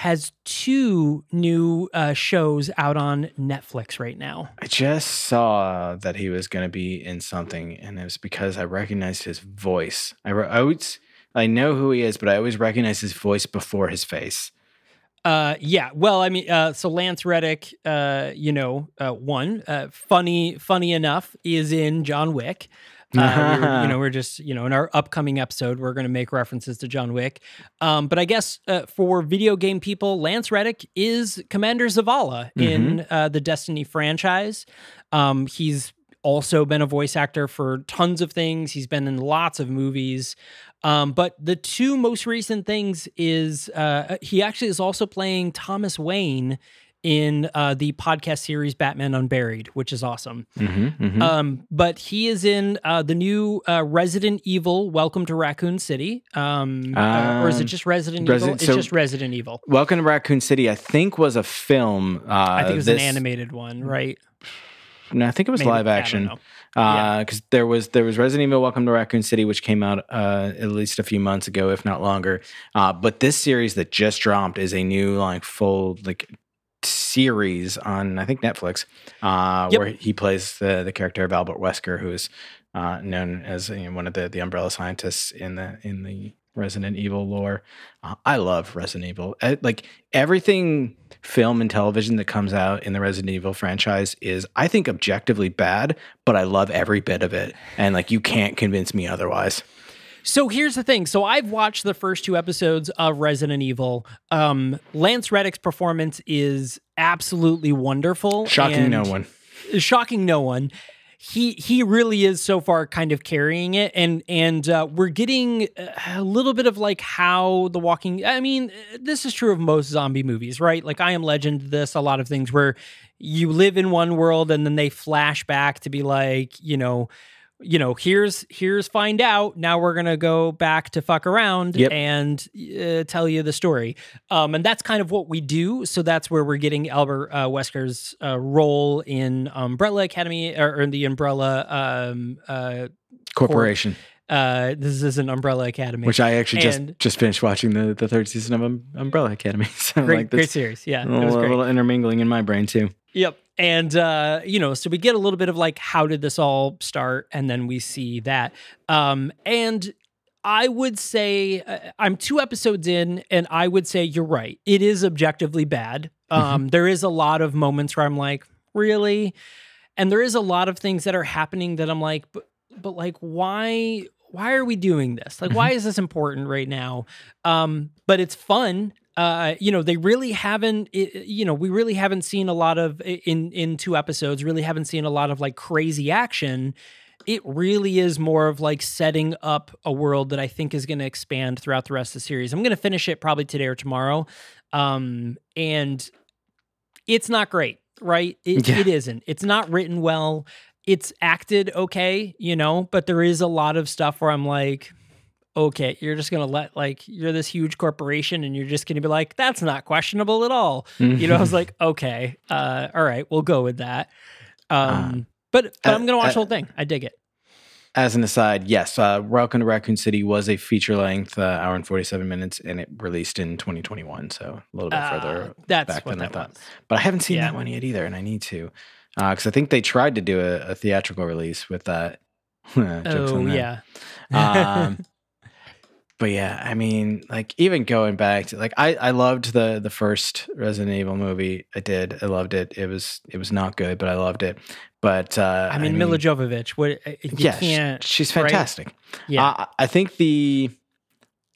has two new uh, shows out on Netflix right now. I just saw that he was going to be in something, and it was because I recognized his voice. I, re- I always, I know who he is, but I always recognize his voice before his face. Uh, yeah. Well, I mean, uh, so Lance Reddick, uh, you know, uh, one, uh, funny, funny enough, is in John Wick. Uh, we're, you know, we're just, you know, in our upcoming episode, we're going to make references to John Wick. Um, but I guess uh, for video game people, Lance Reddick is Commander Zavala in uh, the Destiny franchise. Um, he's also been a voice actor for tons of things. He's been in lots of movies. Um, but the two most recent things is uh, he actually is also playing Thomas Wayne in uh, the podcast series Batman Unburied, which is awesome. Mm-hmm, mm-hmm. Um, but he is in uh, the new uh, Resident Evil Welcome to Raccoon City. Um, uh, or is it Um, just Resident Resi- Evil? It's so- just Resident Evil. Welcome to Raccoon City, I think, was a film. Uh, I think it was this- an animated one, right? No, I think it was Maybe. live action. know. Yeah. because there was there was Resident Evil Welcome to Raccoon City, which came out uh, at least a few months ago, if not longer. Uh, but this series that just dropped is a new like full like series on I think Netflix, uh, Yep. where he plays the the character of Albert Wesker, who is uh, known as you know, one of the the Umbrella scientists in the in the Resident Evil lore. Uh, I love Resident Evil. Uh, like everything film and television that comes out in the Resident Evil franchise is, I think, objectively bad, but I love every bit of it. And like, you can't convince me otherwise. So here's the thing. So I've watched the first two episodes of Resident Evil. Um, Lance Reddick's performance is absolutely wonderful. Shocking no one. Shocking no one. He he really is so far kind of carrying it, and and uh, we're getting a little bit of like how the Walking. I mean, this is true of most zombie movies, right? Like I Am Legend. This a lot of things where you live in one world and then they flash back to be like, you know, you know, here's here's find out. Now we're gonna go back to fuck around Yep. and uh, tell you the story. Um, and that's kind of what we do. So that's where we're getting Albert uh, Wesker's uh, role in Umbrella Academy or, in the Umbrella. Um, uh, Corporation, uh, this is an Umbrella Academy, which I actually just And- just finished watching the, the third season of um, Umbrella Academy. So great, like great series. Yeah, a little, little intermingling in my brain too. Yep. And uh, you know, so we get a little bit of like how did this all start and then we see that. Um and I would say uh, I'm two episodes in and I would say you're right. It is objectively bad. Um there is a lot of moments where I'm like, "Really?" And there is a lot of things that are happening that I'm like, "But but like why why are we doing this? Like why is this important right now?" Um but it's fun uh, you know, they really haven't, you know, we really haven't seen a lot of in in two episodes. Really haven't seen a lot of like crazy action. It really is more of like setting up a world that I think is going to expand throughout the rest of the series. I'm going to finish it probably today or tomorrow, um, and it's not great, right? It, Yeah. it isn't. It's not written well. It's acted okay, you know, but there is a lot of stuff where I'm like, okay, you're just gonna let like you're this huge corporation and you're just gonna be like, that's not questionable at all. You know, I was like, okay, uh, all right, we'll go with that. Um, But, but Uh, I'm gonna watch uh, the whole thing. I dig it. As an aside, yes, uh, Welcome to Raccoon City was a feature length uh, hour and 47 minutes, and it released in 2021. So a little bit Uh, further that's back than I that thought. was. But I haven't seen Yeah. that one yet either, and I need to. Because I think they tried to do a, a theatrical release with that. Oh yeah. um, but yeah, I mean, like even going back to like I I loved the the first Resident Evil movie. I did. I loved it. It was it was not good, but I loved it. But uh, I mean, Milla Jovovich. What uh, you yeah, she's right? fantastic. Yeah. I, I think the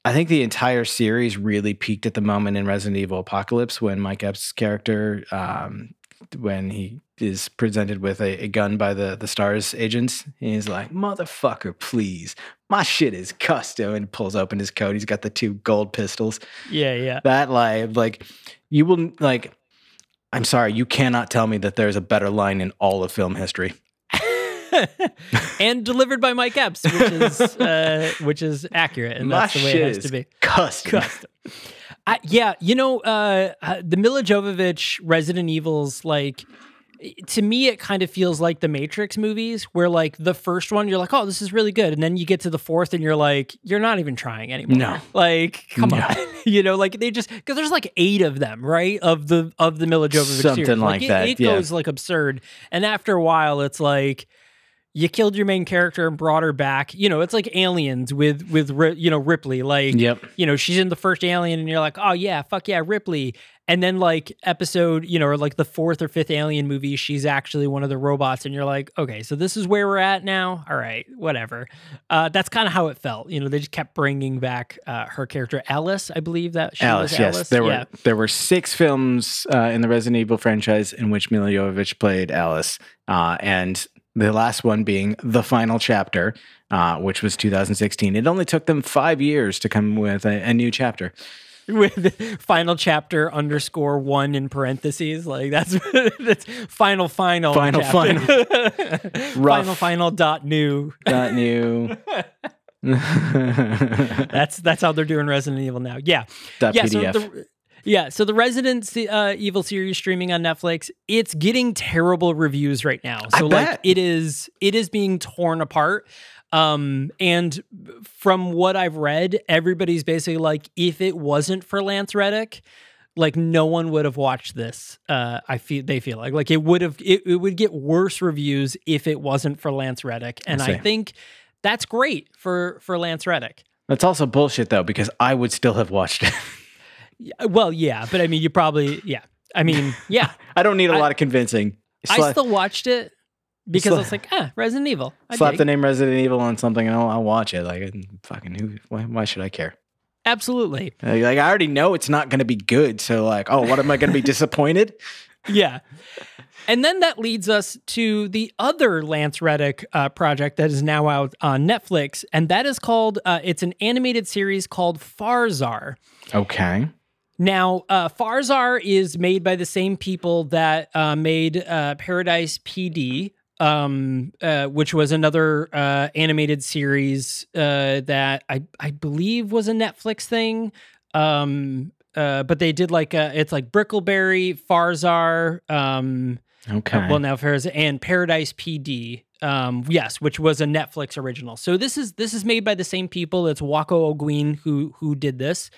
I think the entire series really peaked at the moment in Resident Evil Apocalypse when Mike Epps' character, um, when he is presented with a, a gun by the the Stars agents, he's like, "Motherfucker, please, my shit is custom," and pulls open his coat. He's got the two gold pistols. yeah. Yeah. That line like you will like. I'm sorry, you cannot tell me that there's a better line in all of film history. and delivered by Mike Epps, which is uh, which is accurate, and My that's the way it has is to be. custom. Custom. I, yeah, you know, uh, uh, the Milla Jovovich Resident Evils, like to me, it kind of feels like the Matrix movies, where like the first one, you're like, oh, this is really good, and then you get to the fourth, and you're like, you're not even trying anymore. No. like, come No. on, you know, like they just because there's like eight of them, right? Of the of the Milla Jovovich Something series. like it, that, It yeah. goes like absurd, and after a while, it's like you killed your main character and brought her back. You know, it's like aliens with with you know Ripley. Like, Yep. you know, she's in the first Alien, and you're like, oh yeah, fuck yeah, Ripley. And then like episode, you know, or like the fourth or fifth Alien movie, she's actually one of the robots, and you're like, okay, so this is where we're at now. All right, whatever. Uh, that's kind of how it felt. You know, they just kept bringing back uh, her character Alice, I believe that she Alice, was yes. Alice. There yeah. were there were six films uh, in the Resident Evil franchise in which Milla Jovovich played Alice, uh, and the last one being the final chapter, uh, which was 2016. It only took them five years to come with a, a new chapter. with final chapter underscore one in parentheses. Like that's that's final final Final, chapter. final Rough. final dot new. Not new. That's that's how they're doing Resident Evil now. Yeah, yeah. PDF. So the, yeah, so the Resident uh, Evil series streaming on Netflix, it's getting terrible reviews right now. I So like bet. it is it is being torn apart. Um, and from what I've read, everybody's basically like, if it wasn't for Lance Reddick, like no one would have watched this. Uh, I feel they feel like like it would have it, it would get worse reviews if it wasn't for Lance Reddick, and I I think that's great for for Lance Reddick. That's also bullshit though, because I would still have watched it. Well, yeah, but I mean, you probably yeah. I mean, yeah. I don't need a I- lot of convincing. I still watched it because Sla- I was like, ah, Resident Evil. I slap dig. the name Resident Evil on something and I'll, I'll watch it. Like fucking who? Why, why should I care? Absolutely. Like, like, I already know it's not going to be good. So like, oh, what am I going to be disappointed? Yeah. And then that leads us to the other Lance Reddick uh, project that is now out on Netflix, and that is called. Uh, it's an animated series called Farzar. Okay. Now, uh, Farzar is made by the same people that uh, made uh, Paradise PD, um, uh, which was another uh, animated series uh, that I, I believe was a Netflix thing. Um, uh, but they did like a, it's like Brickleberry, Farzar, um, Okay. well now Farzar and Paradise PD. Um, yes, which was a Netflix original. So this is this is made by the same people. It's Waco O'Guin who who did this.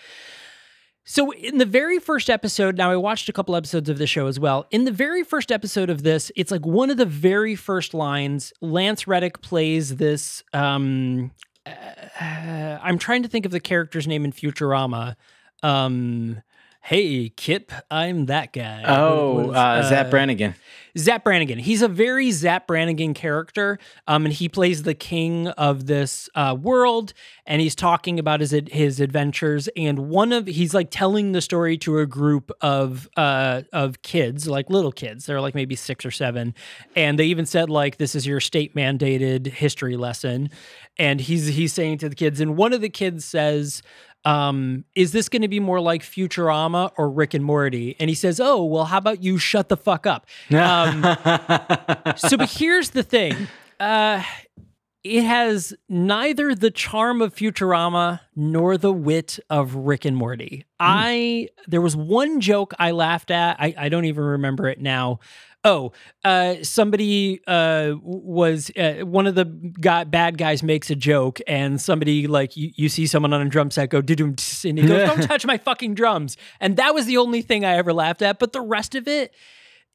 So in the very first episode, now I watched a couple episodes of the show as well. In the very first episode of this, it's like one of the very first lines. Lance Reddick plays this. Um, uh, I'm trying to think of the character's name in Futurama. Um, hey, Kif, I'm that guy. oh, was- uh, Zap uh, Brannigan. Zap Brannigan. He's a very Zap Brannigan character, um, and he plays the king of this uh, world. And he's talking about his his adventures. And one of he's like telling the story to a group of uh, of kids, like little kids. They're like maybe six or seven, and they even said like this is your state mandated history lesson. And he's he's saying to the kids, and one of the kids says um, is this going to be more like Futurama or Rick and Morty? And he says, oh, well, how about you shut the fuck up? Um, so, but here's the thing. Uh, it has neither the charm of Futurama nor the wit of Rick and Morty. I there was one joke I laughed at. I, I don't even remember it now. Oh, uh, somebody uh, was uh, one of the guy, bad guys makes a joke, and somebody like you, you see someone on a drum set go doo and he goes, "Don't touch my fucking drums," and that was the only thing I ever laughed at. But the rest of it,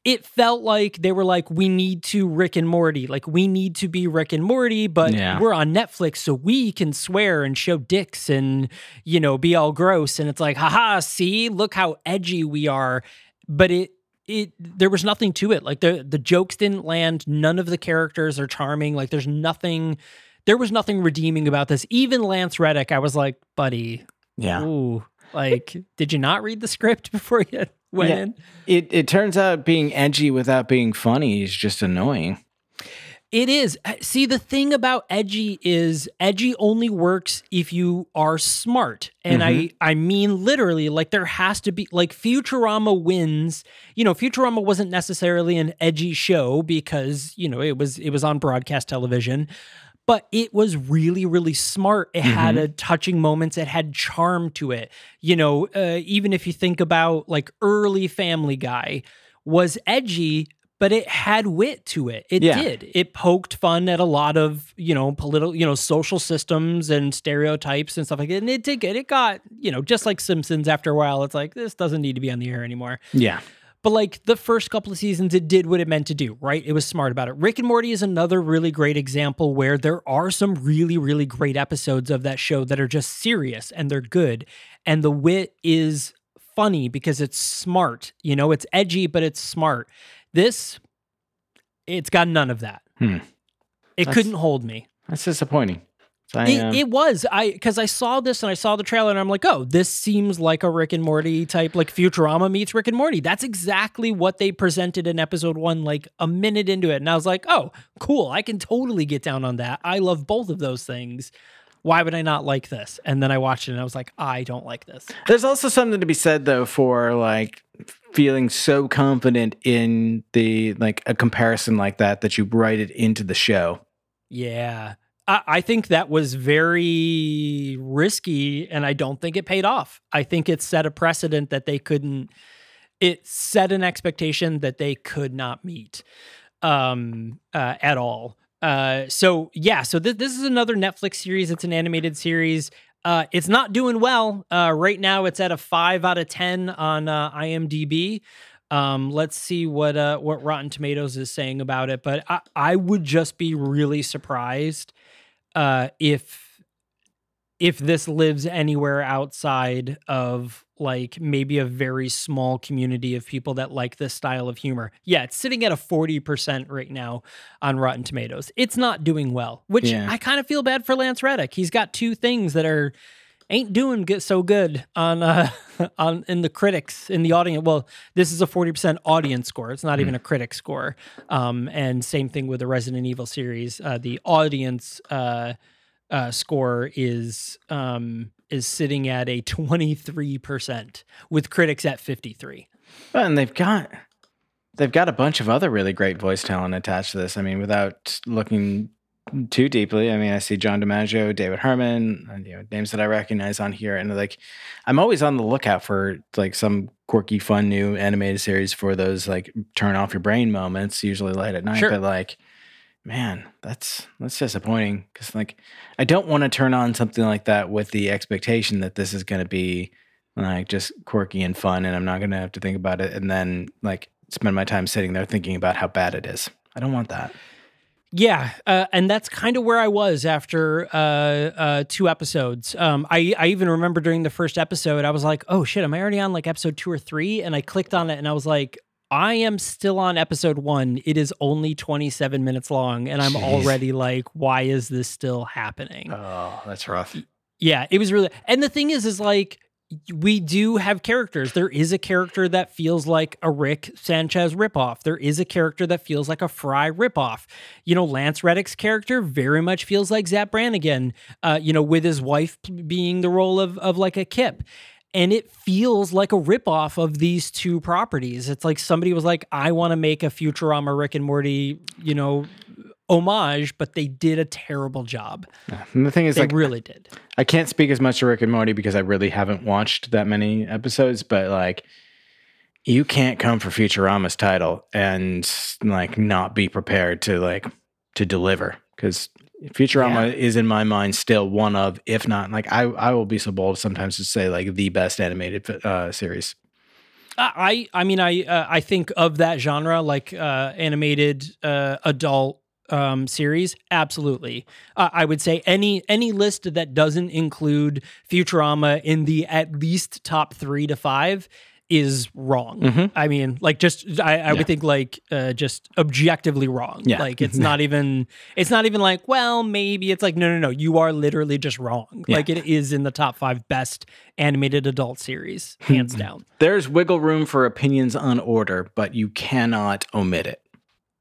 it felt like they were like, we need to Rick and Morty. Like, we need to be Rick and Morty, but Yeah. we're on Netflix, so we can swear and show dicks and, you know, be all gross. And it's like, haha, see, look how edgy we are. But it, it, there was nothing to it. Like, the, the jokes didn't land. None of the characters are charming. Like, there's nothing, there was nothing redeeming about this. Even Lance Reddick, I was like, buddy, Yeah. ooh, like, did you not read the script before you went Yeah. in? It it turns out being edgy without being funny is just annoying. It is. Uh, See, the thing about edgy is edgy only works if you are smart. And I I mean literally like there has to be like Futurama wins. You know, Futurama wasn't necessarily an edgy show because, you know, it was it was on broadcast television, but it was really really smart. It had a touching moments, it had charm to it. You know, uh, even if you think about like early Family Guy was edgy but it had wit to it. It Yeah. did. It poked fun at a lot of, you know, political, you know, social systems and stereotypes and stuff like that. And it did get, it got, you know, just like Simpsons after a while, it's like, this doesn't need to be on the air anymore. Yeah. But like the first couple of seasons, it did what it meant to do, right? It was smart about it. Rick and Morty is another really great example where there are some really, really great episodes of that show that are just serious and they're good. And the wit is funny because it's smart. You know, it's edgy, but it's smart. This, it's got none of that. Hmm. It That's- couldn't hold me. That's disappointing. I, It, um, it was I because I saw this and I saw the trailer and I'm like, oh, this seems like a Rick and Morty type, like Futurama meets Rick and Morty. That's exactly what they presented in episode one, like a minute into it, and I was like, oh, cool, I can totally get down on that. I love both of those things. Why would I not like this? And then I watched it and I was like, I don't like this. There's also something to be said though for like feeling so confident in the like a comparison like that that you write it into the show. Yeah. I, I think that was very risky and I don't think it paid off. I think it set a precedent that they couldn't, it set an expectation that they could not meet um, uh, at all. Uh, so, yeah, so th- this is another Netflix series. It's an animated series. Uh, it's not doing well. Uh, right now, it's at a five out of 10 on uh, IMDb. Um, let's see what uh, what Rotten Tomatoes is saying about it. But I, I would just be really surprised uh, if if this lives anywhere outside of like maybe a very small community of people that like this style of humor. Yeah, it's sitting at a 40% right now on Rotten Tomatoes. It's not doing well, which Yeah. I kind of feel bad for Lance Reddick. He's got two things that are ain't doing good, so good on uh on in the critics in the audience. Well, this is a 40% audience score. It's not even a critic score. Um and same thing with the Resident Evil series. Uh the audience uh uh, score is um, is sitting at a 23% with critics at 53. Well, and they've got they've got a bunch of other really great voice talent attached to this. I mean, without looking too deeply, I mean, I see John DiMaggio, David Herman, and, you know, names that I recognize on here, and like, I'm always on the lookout for like some quirky, fun new animated series for those like turn off your brain moments, usually late at night. Sure. But like, man, that's that's disappointing because like, I don't want to turn on something like that with the expectation that this is going to be like just quirky and fun and I'm not going to have to think about it and then like spend my time sitting there thinking about how bad it is. I don't want that. Yeah, uh, and that's kind of where I was after uh, uh, two episodes. Um, I I even remember during the first episode, I was like, "Oh shit, am I already on like episode two or three? And I clicked on it, and I was like, "I am still on episode one. It is only twenty seven minutes long, and I'm Jeez. already like, why is this still happening?" Oh, that's rough. Yeah, it was really. And the thing is, is like we do have characters. There is a character that feels like a Rick Sanchez ripoff. There is a character that feels like a Fry ripoff. You know, Lance Reddick's character very much feels like Zap Brannigan. Uh, you know, with his wife being the role of of like a Kif. And it feels like a ripoff of these two properties. It's like somebody was like, I want to make a Futurama Rick and Morty, you know, homage, but they did a terrible job. And the thing is, They like, really did. I can't speak as much to Rick and Morty because I really haven't watched that many episodes, but like you can't come for Futurama's title and like not be prepared to like to deliver because Futurama is in my mind still one of, if not like I I will be so bold sometimes to say like the best animated uh, series. I I mean I uh, I think of that genre like uh, animated uh, adult um, series. Absolutely, uh, I would say any any list that doesn't include Futurama in the at least top three to five is wrong. Mhm. I mean, like just I, I Yeah. would think like uh, just objectively wrong. Yeah. Like it's not even it's not even like well maybe it's like no no no you are literally just wrong. Yeah. Like it is in the top five best animated adult series hands down. There's wiggle room for opinions on order, but you cannot omit it.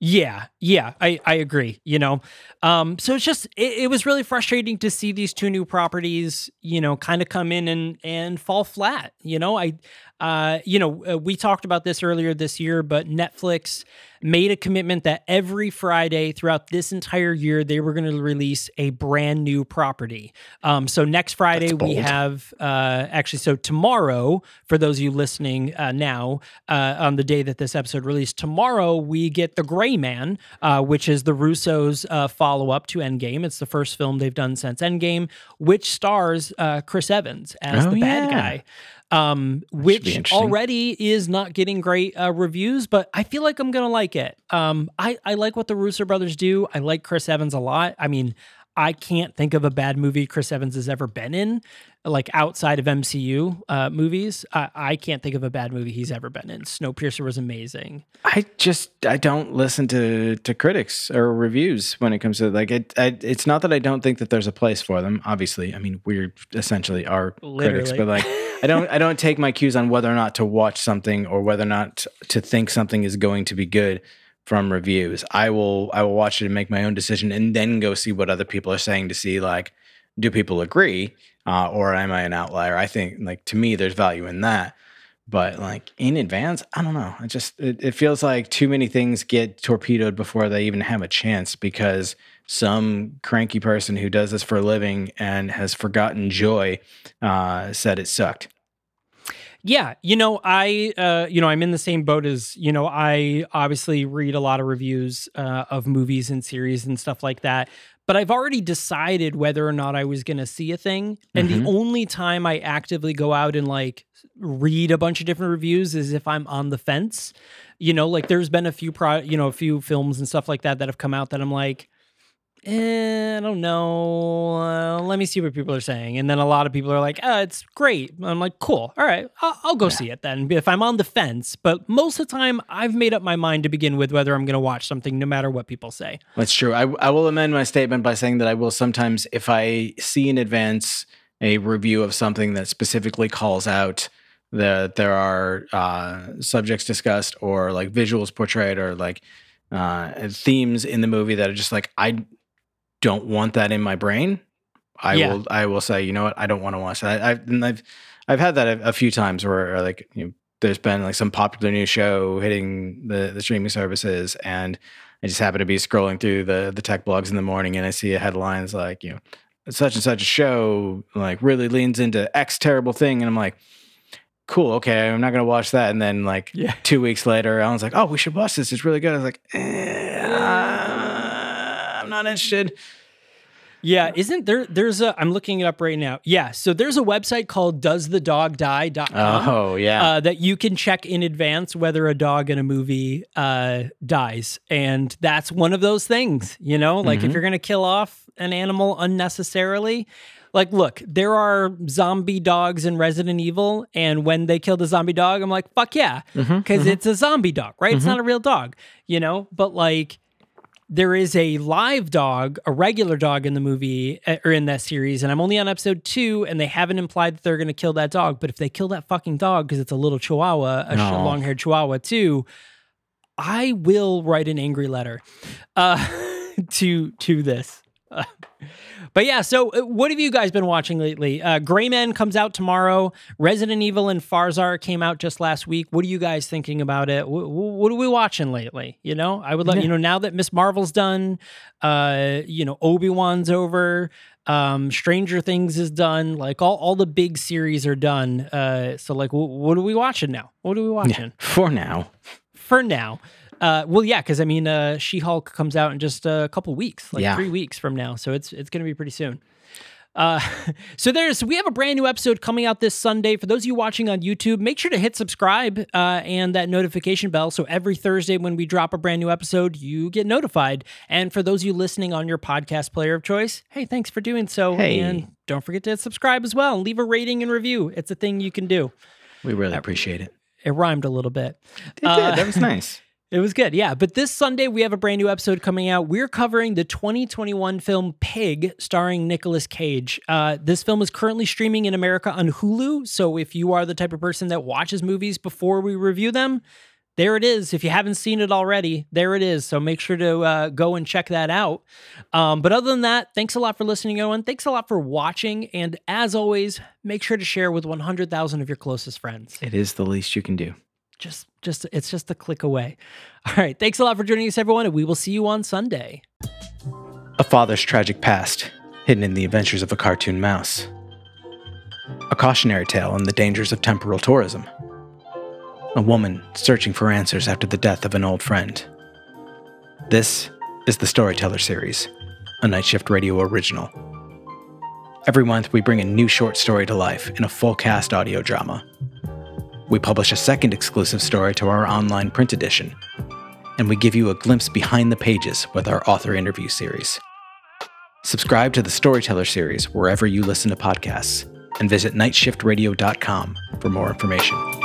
Yeah, yeah, I, I agree. You know, um, so it's just it, it was really frustrating to see these two new properties, you know, kind of come in and and fall flat. You know, I, uh, you know, uh, we talked about this earlier this year, but Netflix made a commitment that every Friday throughout this entire year they were going to release a brand new property. Um, so next Friday we have uh, actually so tomorrow for those of you listening uh, now uh, on the day that this episode released tomorrow we get the Gray Man, uh, which is the Russos' uh, follow up to Endgame. It's the first film they've done since Endgame, which stars uh, Chris Evans as Oh, the bad yeah. guy. Um, which already is not getting great uh, reviews, but I feel like I'm gonna like it. Um, I I like what the Russo brothers do. I like Chris Evans a lot. I mean, I can't think of a bad movie Chris Evans has ever been in, like outside of MCU uh, movies. I, I can't think of a bad movie he's ever been in. Snowpiercer was amazing. I just I don't listen to to critics or reviews when it comes to like it. I, it's not that I don't think that there's a place for them. Obviously, I mean we're essentially our critics, but like I don't I don't take my cues on whether or not to watch something or whether or not to think something is going to be good from reviews. I will I will watch it and make my own decision and then go see what other people are saying to see like do people agree uh, or am I an outlier? I think like to me there's value in that but like in advance i don't know it just it, it feels like too many things get torpedoed before they even have a chance because some cranky person who does this for a living and has forgotten joy uh, said it sucked Yeah, you know, I, uh, you know, I'm in the same boat as you know. I obviously read a lot of reviews uh, of movies and series and stuff like that, but I've already decided whether or not I was going to see a thing. And Mhm. the only time I actively go out and like read a bunch of different reviews is if I'm on the fence. You know, like there's been a few pro, you know, a few films and stuff like that that have come out that I'm like. Eh, I don't know. Uh, let me see what people are saying. And then a lot of people are like, oh, it's great. I'm like, cool. All right. I'll, I'll go see it then if I'm on the fence. But most of the time, I've made up my mind to begin with whether I'm going to watch something no matter what people say. That's true. I, I will amend my statement by saying that I will sometimes, if I see in advance a review of something that specifically calls out that there are uh, subjects discussed or like visuals portrayed or like uh, themes in the movie that are just like I don't want that in my brain. I Yeah. will I will say you know what I don't want to watch that. I've and I've I've had that a, a few times where like you know, there's been like some popular new show hitting the the streaming services and I just happen to be scrolling through the the tech blogs in the morning and I see a headline like, you know, such and such a show like really leans into X terrible thing. And I'm like, cool, okay, I'm not gonna watch that. And then like Yeah. two weeks later, I was like, oh, we should watch this. It's really good. I was like, eh, not interested. Yeah, isn't there? There's a. I'm looking it up right now. Yeah, so there's a website called DoesTheDogDie.com. Oh yeah. uh, that you can check in advance whether a dog in a movie uh, dies. And that's one of those things, you know, like if Mhm. you're going to kill off an animal unnecessarily, like, look, there are zombie dogs in Resident Evil. And when they kill the zombie dog, I'm like, fuck yeah, because mhm. it's a zombie dog, right? It's Mhm. not a real dog, you know, but like, there is a live dog, a regular dog in the movie uh, or in that series, and I'm only on episode two, and they haven't implied that they're going to kill that dog. But if they kill that fucking dog because it's a little chihuahua, a No. long haired chihuahua too, I will write an angry letter uh, to to this. Uh, But yeah, so uh, what have you guys been watching lately? Uh, Gray Men comes out tomorrow. Resident Evil and Farzar came out just last week. What are you guys thinking about it? W- what are we watching lately? You know, I would let you know now that Miss Marvel's done. Uh, you know, Obi Wan's over. Um, Stranger Things is done. Like all all the big series are done. Uh, so like, w- what are we watching now? What are we watching For now. for now? Uh, well, yeah, because I mean, uh, She Hulk comes out in just a couple weeks, like Yeah. three weeks from now, so it's it's going to be pretty soon. Uh, so there's we have a brand new episode coming out this Sunday. For those of you watching on YouTube, make sure to hit subscribe uh, and that notification bell. So every Thursday when we drop a brand new episode, you get notified. And for those of you listening on your podcast player of choice, hey, thanks for doing so. Hey. And don't forget to subscribe as well and leave a rating and review. It's a thing you can do. We really appreciate it. It rhymed a little bit. It did. that was nice. It was good, yeah. But this Sunday, we have a brand new episode coming out. We're covering the 2021 film Pig, starring Nicolas Cage. Uh, this film is currently streaming in America on Hulu. So if you are the type of person that watches movies before we review them, there it is. If you haven't seen it already, there it is. So make sure to uh, go and check that out. Um, but other than that, thanks a lot for listening, everyone. Thanks a lot for watching. And as always, make sure to share with 100,000 of your closest friends It is the least you can do. Just just it's just a click away. All right, thanks a lot for joining us everyone and we will see you on Sunday. A father's tragic past, hidden in the adventures of a cartoon mouse. A cautionary tale on the dangers of temporal tourism. A woman searching for answers after the death of an old friend. This is the Storyteller series, a Night Shift Radio original. Every month, we bring a new short story to life in a full cast audio drama. We publish a second exclusive story to our online print edition, and we give you a glimpse behind the pages with our author interview series. Subscribe to the Storyteller series wherever you listen to podcasts and visit nightshiftradio.com for more information.